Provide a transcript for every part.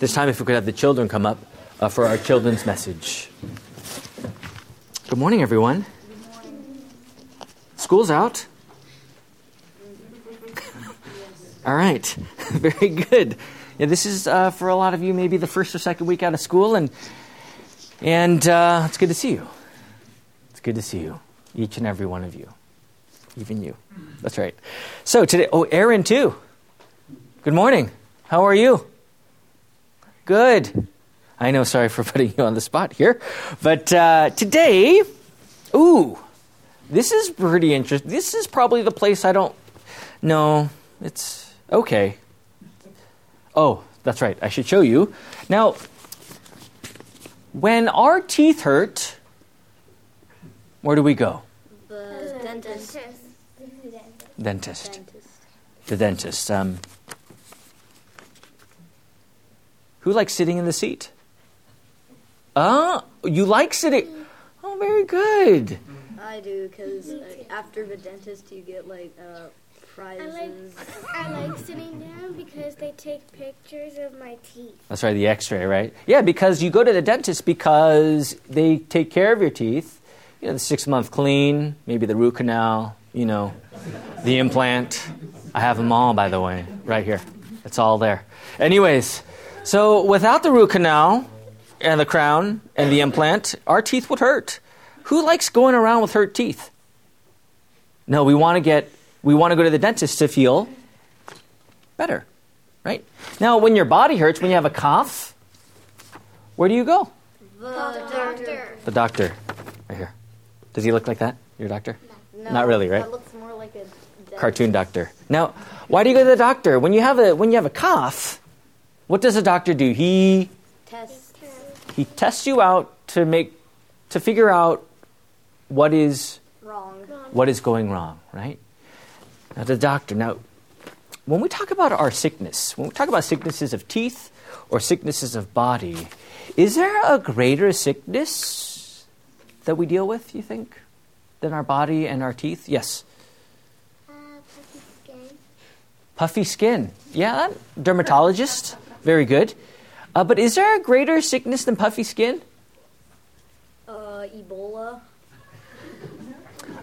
This time, if we could have the children come up uh, for our children's message. Good morning, everyone. School's out. All right, very good. Yeah, this is uh, for a lot of you maybe the first or second week out of school, and and uh, it's good to see you. It's good to see you, each and every one of you, even you. That's right. So today, oh, Aaron too. Good morning. How are you? Good. I know. Sorry for putting you on the spot here, but uh, today, ooh, this is pretty interesting. This is probably the place I don't. No, it's okay. Oh, that's right. I should show you. Now, when our teeth hurt, where do we go? The dentist. Dentist. Dentist. The dentist. Um, who likes sitting in the seat? Ah, you like sitting. Oh, very good. I do because uh, after the dentist you get like uh, I like prizes. I like sitting down because they take pictures of my teeth. That's right, the X-ray, right? Yeah, because you go to the dentist because they take care of your teeth. You know, the six-month clean, maybe the root canal. You know, the implant. I have them all, by the way, right here. It's all there. Anyways, so without the root canal and the crown and the implant, our teeth would hurt. Who likes going around with hurt teeth? No, we want to get we want to go to the dentist to feel better, right? Now, when your body hurts, when you have a cough, where do you go? The doctor. The doctor, right here. Does he look like that? Your doctor? No, Not really, right? That looks more like a. Cartoon doctor. Now, why do you go to the doctor when you have a when you have a cough? What does a doctor do? He test. he tests you out to make to figure out what is Wrong. what is going wrong, right? Now, the doctor. Now, when we talk about our sickness, when we talk about sicknesses of teeth or sicknesses of body, is there a greater sickness that we deal with, you think, than our body and our teeth? Yes. Uh, puffy skin. Puffy skin. Yeah, dermatologist. Very good. Uh, but is there a greater sickness than puffy skin? Uh, Ebola.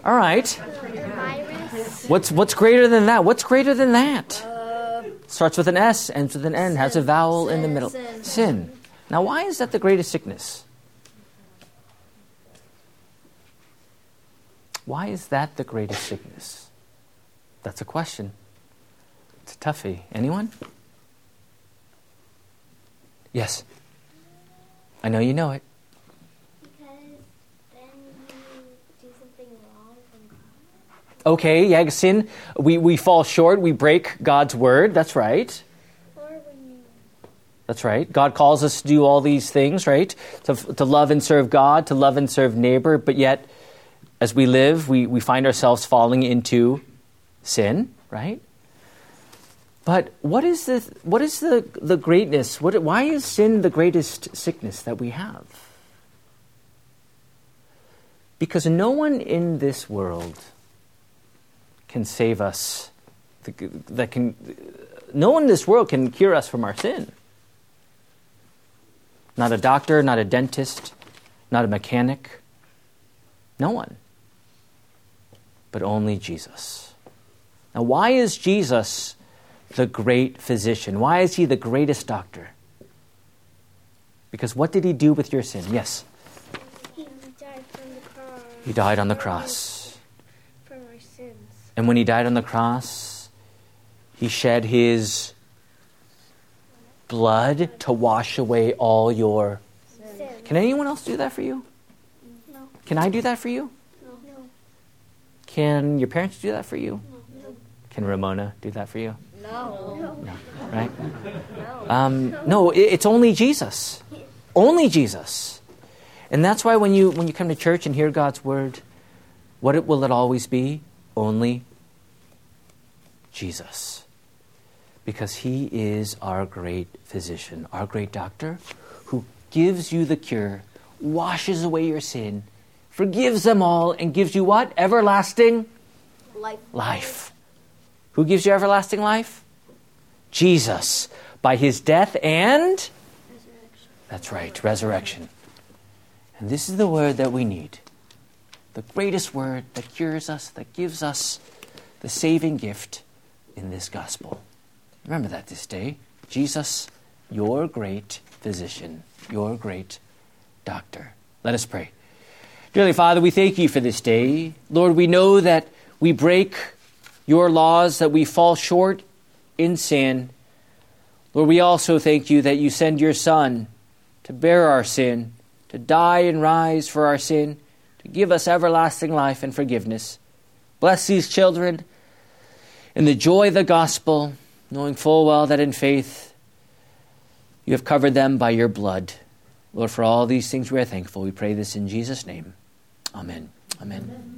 All right. What's what's greater than that? What's greater than that? Uh, Starts with an S, ends with an N, has a Sin. vowel in the middle. sin. Sin. Now, why is that the greatest sickness? Why is that the greatest sickness? That's a question. It's a toughie. Anyone? Yes. I know you know it. Okay, yeah, sin. We, we fall short, we break God's word. That's right. That's right. God calls us to do all these things, right? To, to love and serve God, to love and serve neighbor, but yet, as we live, we, we find ourselves falling into sin, right? But what is the, what is the, the greatness? What, why is sin the greatest sickness that we have? Because no one in this world can save us, that can, no one in this world can cure us from our sin. Not a doctor, not a dentist, not a mechanic. No one. But only Jesus. Now, why is Jesus the great physician? Why is he the greatest doctor? Because what did he do with your sin? Yes, he died from the cross. he died on the cross. Our sins. And when he died on the cross, he shed his blood to wash away all your. sins. Can anyone else do that for you? No. Can I do that for you? No. Can your parents do that for you? No. Can Ramona do that for you? No. No, right? No. Um, no, it's only Jesus. Only Jesus. And that's why when you when you come to church and hear God's word, what it, will it always be? Only Jesus. Because he is our great physician, our great doctor, who gives you the cure, washes away your sin, forgives them all, and gives you what? Everlasting Life. life. Who gives you everlasting life? Jesus. By his death and That's right, resurrection. And this is the word that we need the greatest word that cures us, that gives us the saving gift in this gospel. Remember that this day. Jesus, your great physician, your great doctor. Let us pray. Dearly Father, we thank you for this day. Lord, we know that we break your laws, that we fall short in sin. Lord, we also thank you that you send your Son to bear our sin, to die and rise for our sin, to give us everlasting life and forgiveness. Bless these children in the joy of the gospel, knowing full well that in faith you have covered them by your blood. Lord, for all these things we are thankful. We pray this in Jesus' name. Amen. Amen. Amen.